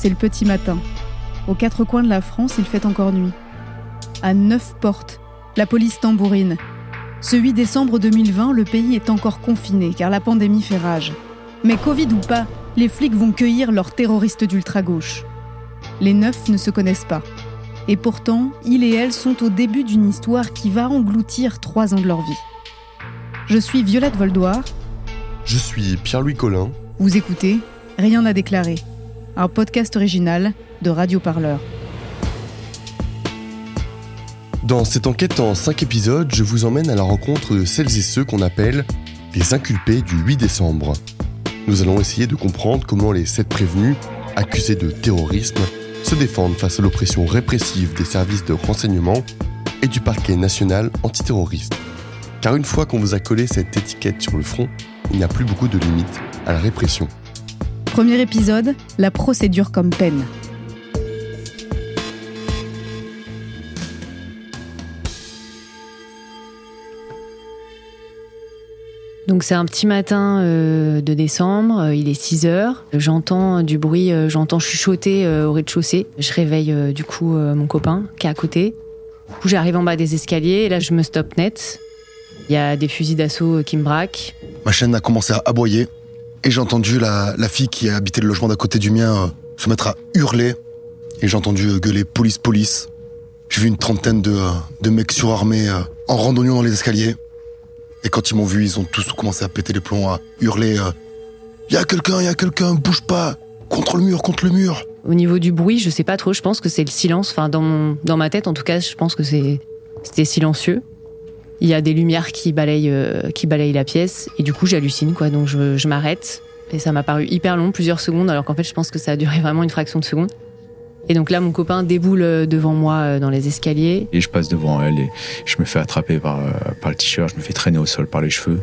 c'est le petit matin. Aux quatre coins de la France, il fait encore nuit. À neuf portes, la police tambourine. Ce 8 décembre 2020, le pays est encore confiné car la pandémie fait rage. Mais Covid ou pas, les flics vont cueillir leurs terroristes d'ultra-gauche. Les neuf ne se connaissent pas. Et pourtant, il et elle sont au début d'une histoire qui va engloutir trois ans de leur vie. Je suis Violette Voldoir. Je suis Pierre-Louis Collin. Vous écoutez Rien à déclarer, un podcast original de Radio Parleur. Dans cette enquête en cinq épisodes, je vous emmène à la rencontre de celles et ceux qu'on appelle les inculpés du 8 décembre. Nous allons essayer de comprendre comment les sept prévenus, accusés de terrorisme, se défendent face à l'oppression répressive des services de renseignement et du parquet national antiterroriste. Car une fois qu'on vous a collé cette étiquette sur le front, il n'y a plus beaucoup de limites à la répression. Premier épisode, la procédure comme peine. Donc c'est un petit matin euh, de décembre, euh, il est 6 heures. J'entends du bruit, euh, j'entends chuchoter au rez-de-chaussée. Je réveille du coup mon copain qui est à côté. Du coup j'arrive en bas des escaliers et là je me stoppe net. Il y a des fusils d'assaut qui me braquent. Ma chaîne a commencé à aboyer et j'ai entendu la, fille qui habitait le logement d'à côté du mien se mettre à hurler et j'ai entendu gueuler police, police. J'ai vu une trentaine de, de mecs surarmés en randonnant dans les escaliers. Et quand ils m'ont vu, ils ont tous commencé à péter les plombs, à hurler euh, Y a quelqu'un, y a quelqu'un, bouge pas Contre le mur, contre le mur Au niveau du bruit, je sais pas trop, je pense que c'est le silence. Enfin, dans, dans ma tête, en tout cas, je pense que c'est, c'était silencieux. Il y a des lumières qui balayent, euh, qui balayent la pièce, et du coup, j'hallucine, quoi. Donc, je, je m'arrête. Et ça m'a paru hyper long, plusieurs secondes, alors qu'en fait, je pense que ça a duré vraiment une fraction de seconde. Et donc là, mon copain déboule euh, devant moi euh, dans les escaliers. Et je passe devant elle et je me fais attraper par, euh, par le t-shirt, je me fais traîner au sol par les cheveux.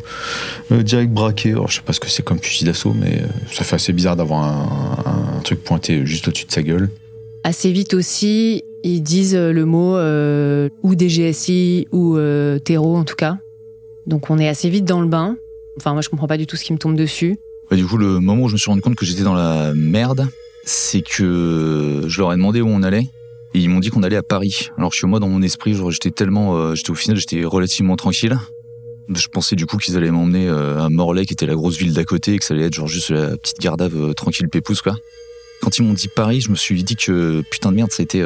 direct braqué, alors je sais pas ce que c'est comme fusil d'assaut, mais ça fait assez bizarre d'avoir un, truc pointé juste au-dessus de sa gueule. Assez vite aussi, ils disent le mot ou DGSI ou terreau en tout cas. Donc on est assez vite dans le bain. Enfin moi je comprends pas du tout ce qui me tombe dessus. du coup le moment où je me suis rendu compte que j'étais dans la merde, c'est que je leur ai demandé où on allait. Et ils m'ont dit qu'on allait à Paris. Alors que moi, dans mon esprit, j'étais tellement, euh, j'étais au final, j'étais relativement tranquille. Je pensais du coup qu'ils allaient m'emmener euh, à Morlaix, qui était la grosse ville d'à côté, et que ça allait être genre juste la petite gardave euh, tranquille pépouze quoi. Quand ils m'ont dit Paris, je me suis dit que putain de merde, c'était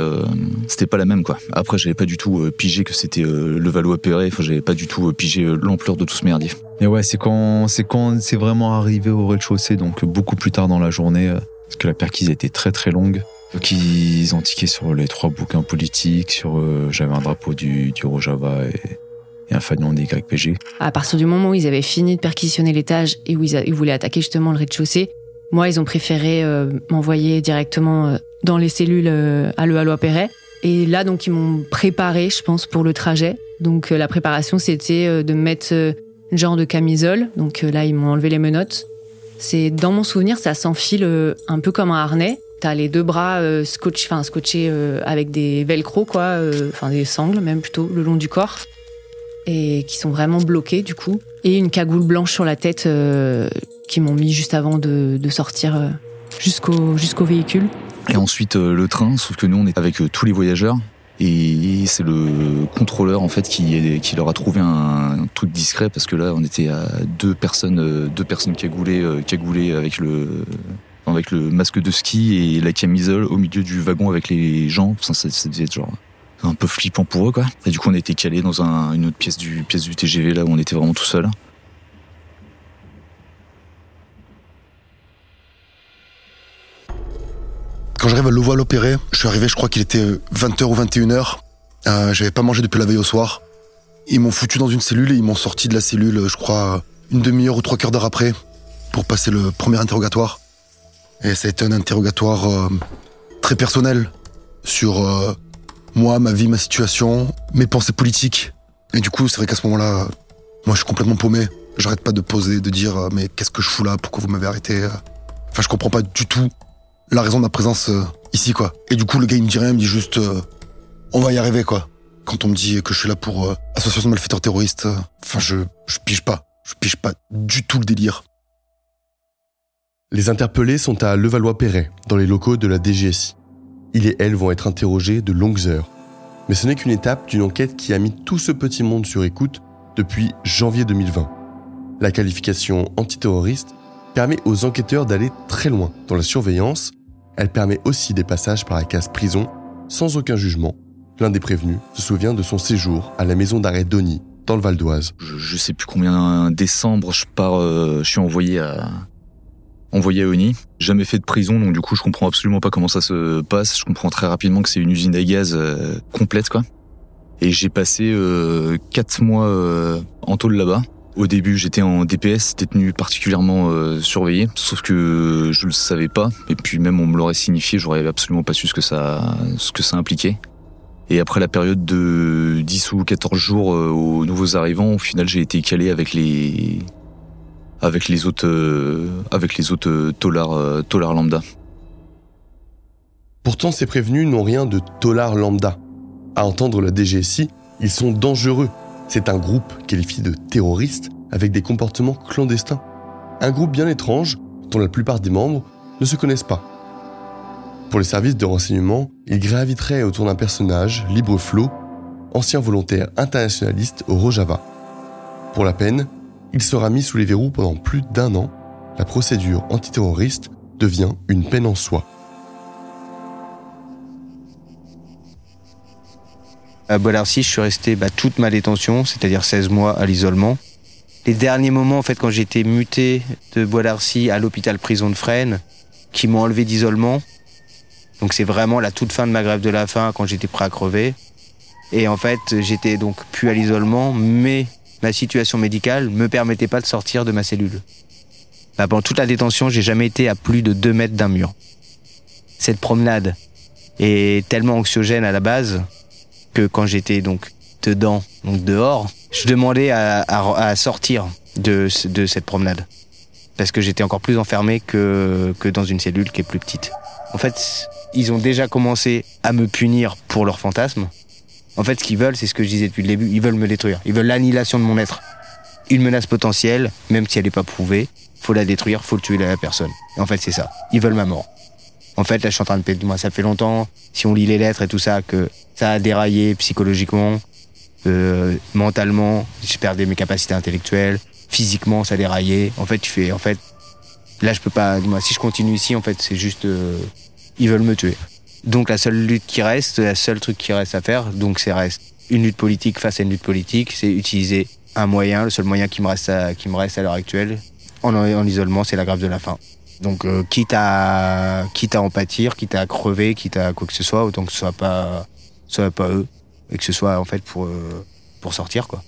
c'était pas la même quoi. Après, j'avais pas du tout pigé que c'était le Valois-Perret. Enfin, j'avais pas du tout pigé l'ampleur de tout ce merdier. Et ouais, c'est quand c'est quand c'est vraiment arrivé au rez-de-chaussée, donc beaucoup plus tard dans la journée parce que la perquise était très très longue. Donc ils ont tiqué sur les trois bouquins politiques, sur euh, j'avais un drapeau du, du Rojava et, un fanion des YPG. À partir du moment où ils avaient fini de perquisitionner l'étage et où ils, voulaient attaquer justement le rez-de-chaussée, moi ils ont préféré euh, m'envoyer directement euh, dans les cellules à Le Hallois Perret. Et là donc ils m'ont préparé, je pense, pour le trajet. Donc la préparation c'était de mettre une genre de camisole. Donc là ils m'ont enlevé les menottes c'est dans mon souvenir, ça s'enfile euh, un peu comme un harnais. T'as les deux bras euh, enfin scotchés euh, avec des velcro quoi, enfin des sangles même plutôt le long du corps et qui sont vraiment bloqués du coup et une cagoule blanche sur la tête qui m'ont mis juste avant de, sortir jusqu'au jusqu'au véhicule. Et ensuite le train, sauf que nous on est avec tous les voyageurs et c'est le contrôleur en fait qui, leur a trouvé un, truc discret parce que là on était à deux personnes, euh, deux personnes cagoulées, euh, cagoulées avec le masque de ski et la camisole au milieu du wagon avec les gens. Ça, devait être genre un peu flippant pour eux quoi. Et du coup on été calé dans une autre pièce du TGV là où on était vraiment tout seul. Quand j'arrive à Louvois l'opéré, je suis arrivé, je crois qu'il était 20h ou 21h. Euh, J'avais pas mangé depuis la veille au soir. Ils m'ont foutu dans une cellule et ils m'ont sorti de la cellule, je crois, une demi-heure ou trois quarts d'heure après, pour passer le premier interrogatoire. Et ça a été un interrogatoire euh, très personnel sur euh, moi, ma vie, ma situation, mes pensées politiques. Et du coup, c'est vrai qu'à ce moment-là, moi, je suis complètement paumé. J'arrête pas de poser, de dire, euh, mais qu'est-ce que je fous là? Pourquoi vous m'avez arrêté? Enfin, je comprends pas du tout la raison de ma présence euh, ici, quoi. Et du coup, le gars, il me dit rien, il me dit juste, euh, on va y arriver, quoi. Quand on me dit que je suis là pour euh, association de malfaiteurs terroristes, enfin, je, je pige pas. Je pige pas du tout le délire. Les interpellés sont à Levallois-Perret, dans les locaux de la DGSI. Il et elle vont être interrogés de longues heures. Mais ce n'est qu'une étape d'une enquête qui a mis tout ce petit monde sur écoute depuis janvier 2020. La qualification antiterroriste permet aux enquêteurs d'aller très loin dans la surveillance. Elle permet aussi des passages par la case prison sans aucun jugement. L'un des prévenus se souvient de son séjour à la maison d'arrêt d'Oni, dans le Val d'Oise. Je, sais plus combien décembre je pars, euh, je suis envoyé à envoyé à Oni. Jamais fait de prison, donc du coup je comprends absolument pas comment ça se passe. Je comprends très rapidement que c'est une usine à gaz euh, complète quoi. Et j'ai passé euh, quatre mois en tôle là-bas. Au début, j'étais en DPS, détenu particulièrement euh, surveillé, sauf que je le savais pas. Et puis même on me l'aurait signifié, j'aurais absolument pas su ce que ça, ce que ça impliquait. Et après la période de 10 ou 14 jours euh, aux nouveaux arrivants, au final, j'ai été calé avec les, avec les autres, euh, avec les autres tolards lambda. Pourtant, ces prévenus n'ont rien de tolard lambda. À entendre la DGSI, ils sont dangereux c'est un groupe qualifié de terroriste avec des comportements clandestins. Un groupe bien étrange dont la plupart des membres ne se connaissent pas. Pour les services de renseignement, il graviterait autour d'un personnage, Libre Flo, ancien volontaire internationaliste au Rojava. Pour la peine, il sera mis sous les verrous pendant plus d'un an. La procédure antiterroriste devient une peine en soi. À Bolarcy, je suis resté bah, toute ma détention, c'est-à-dire 16 mois à l'isolement. Les derniers moments, en fait, quand été muté de Bois-d'Arcy à l'hôpital prison de Fresnes, qui m'ont enlevé d'isolement. Donc c'est vraiment la toute fin de ma grève de la faim quand j'étais prêt à crever. Et en fait, j'étais donc plus à l'isolement, mais ma situation médicale me permettait pas de sortir de ma cellule. Bah, pendant toute la détention, j'ai jamais été à plus de 2 mètres d'un mur. Cette promenade est tellement anxiogène à la base que quand j'étais donc dedans, donc dehors, je demandais à, sortir de, de cette promenade. Parce que j'étais encore plus enfermé que, que dans une cellule qui est plus petite. En fait, ils ont déjà commencé à me punir pour leurs fantasmes. En fait, ce qu'ils veulent, c'est ce que je disais depuis le début, ils veulent me détruire. Ils veulent l'annihilation de mon être. Une menace potentielle, même si elle n'est pas prouvée, faut la détruire, faut le tuer la personne. En fait, c'est ça. Ils veulent ma mort. En fait, là, je suis en train de moi, ça fait longtemps, si on lit les lettres et tout ça, que ça a déraillé psychologiquement, euh, mentalement, j'ai perdu mes capacités intellectuelles, physiquement, ça a déraillé. En fait, tu fais, en fait, là, je peux pas, moi, si je continue ici, en fait, c'est juste, euh, ils veulent me tuer. Donc, la seule lutte qui reste, la seule truc qui reste à faire, donc, c'est reste une lutte politique face à une lutte politique, c'est utiliser un moyen, le seul moyen qui me reste à, qui me reste à l'heure actuelle, en, en isolement, c'est la grève de la faim. Donc, euh, quitte à, quitte à en pâtir, quitte à crever, quitte à quoi que ce soit, autant que ce soit pas, soit pas eux, et que ce soit en fait pour, euh, pour sortir, quoi.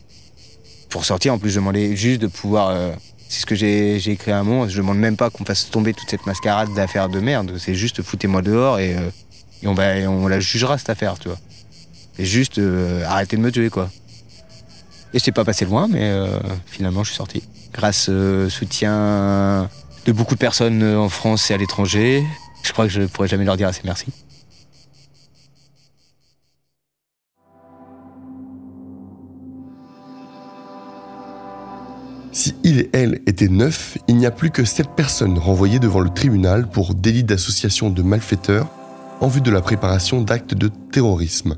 Pour sortir, en plus, je demandais juste de pouvoir. Euh, c'est ce que j'ai, écrit un mot. Je demande même pas qu'on fasse tomber toute cette mascarade d'affaires de merde. C'est juste foutez-moi dehors et, et on va, on la jugera cette affaire, tu vois. Et juste arrêtez de me tuer, quoi. Et c'est pas passé loin, mais finalement, je suis sorti. Grâce au soutien de beaucoup de personnes euh, en France et à l'étranger. Je crois que je ne pourrais jamais leur dire assez merci. Si il et elle étaient neuf, il n'y a plus que sept personnes renvoyées devant le tribunal pour délit d'association de malfaiteurs en vue de la préparation d'actes de terrorisme.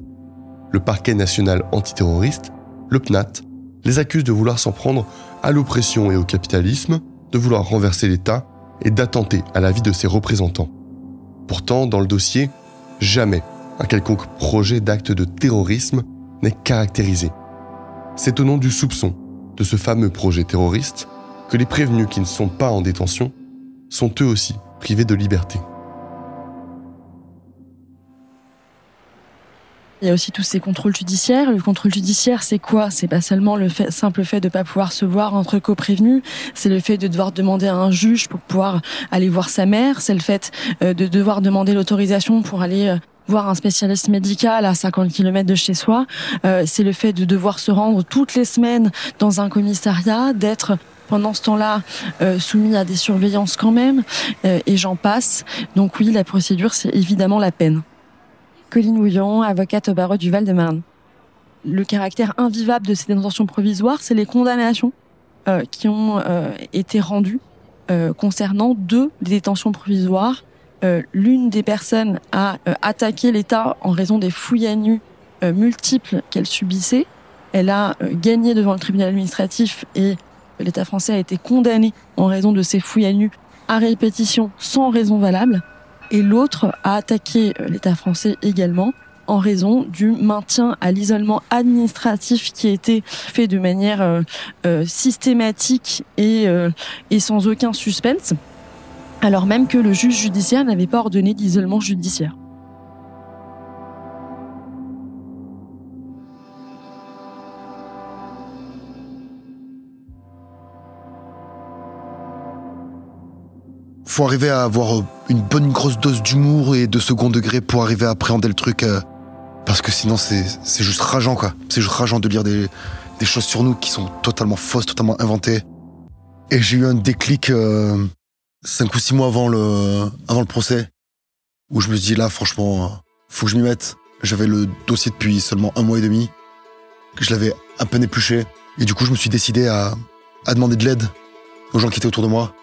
Le parquet national antiterroriste, le PNAT, les accuse de vouloir s'en prendre à l'oppression et au capitalisme, de vouloir renverser l'État et d'attenter à la vie de ses représentants. Pourtant, dans le dossier, jamais un quelconque projet d'acte de terrorisme n'est caractérisé. C'est au nom du soupçon de ce fameux projet terroriste que les prévenus qui ne sont pas en détention sont eux aussi privés de liberté. Il y a aussi tous ces contrôles judiciaires. Le contrôle judiciaire, c'est quoi? C'est pas seulement le simple fait de pas pouvoir se voir entre co-prévenus, c'est le fait de devoir demander à un juge pour pouvoir aller voir sa mère, c'est le fait euh, de devoir demander l'autorisation pour aller euh, voir un spécialiste médical à 50 km de chez soi, euh, c'est le fait de devoir se rendre toutes les semaines dans un commissariat, d'être pendant ce temps-là soumis à des surveillances quand même, et j'en passe. Donc oui, la procédure, c'est évidemment la peine. Colline Houillon, avocate au barreau du Val-de-Marne. Le caractère invivable de ces détentions provisoires, c'est les condamnations euh, qui ont euh, été rendues euh, concernant deux détentions provisoires. L'une des personnes a attaqué l'État en raison des fouilles à nu multiples qu'elle subissait. Elle a gagné devant le tribunal administratif et l'État français a été condamné en raison de ces fouilles à nu à répétition sans raison valable. Et l'autre a attaqué l'État français également en raison du maintien à l'isolement administratif qui a été fait de manière euh, euh, systématique et, euh, et sans aucun suspense, alors même que le juge judiciaire n'avait pas ordonné d'isolement judiciaire. Faut arriver à avoir une bonne grosse dose d'humour et de second degré pour arriver à appréhender le truc parce que sinon, c'est juste rageant, quoi. C'est juste rageant de lire des, des, choses sur nous qui sont totalement fausses, totalement inventées. Et j'ai eu un déclic euh, cinq ou six mois avant le, avant le procès, où je me suis dit, là, franchement, faut que je m'y mette. J'avais le dossier depuis seulement un mois et demi, je l'avais à peine épluché. Et du coup, je me suis décidé à, à demander de l'aide aux gens qui étaient autour de moi.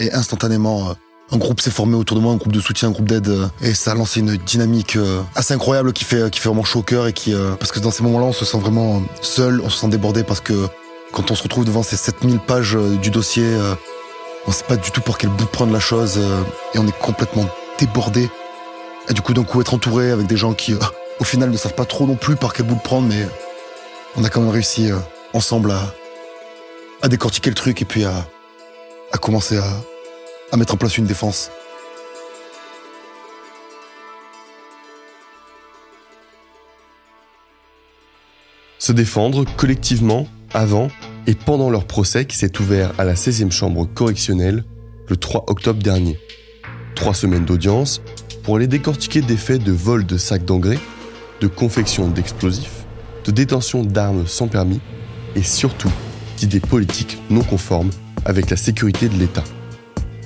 Et instantanément, euh, un groupe s'est formé autour de moi, un groupe de soutien, un groupe d'aide, euh, et ça a lancé une dynamique euh, assez incroyable qui fait, qui fait vraiment chaud au cœur et qui, parce que dans ces moments-là, on se sent vraiment seul, on se sent débordé parce que quand on se retrouve devant ces 7000 pages du dossier, on sait pas du tout pour quel bout prendre la chose et on est complètement débordé. Et du coup, d'un coup, être entouré avec des gens qui, au final, ne savent pas trop non plus par quel bout de prendre, mais on a quand même réussi ensemble à, à décortiquer le truc et puis à, à commencer à, à mettre en place une défense. Se défendre collectivement avant et pendant leur procès qui s'est ouvert à la 16e chambre correctionnelle le 3 octobre dernier. Trois semaines d'audience pour aller décortiquer des faits de vol de sacs d'engrais, de confection d'explosifs, de détention d'armes sans permis et surtout d'idées politiques non conformes avec la sécurité de l'État.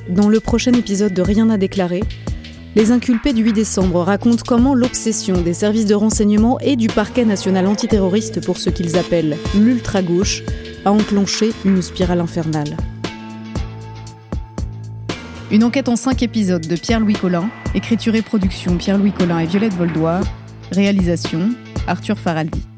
Dans le prochain épisode de Rien à déclarer, les inculpés du 8 décembre racontent comment l'obsession des services de renseignement et du parquet national antiterroriste pour ce qu'ils appellent l'ultra-gauche a enclenché une spirale infernale. Une enquête en cinq épisodes de Pierre-Louis Collin, écriture et production Pierre-Louis Collin et Violette Voldoir, réalisation Arthur Faraldi.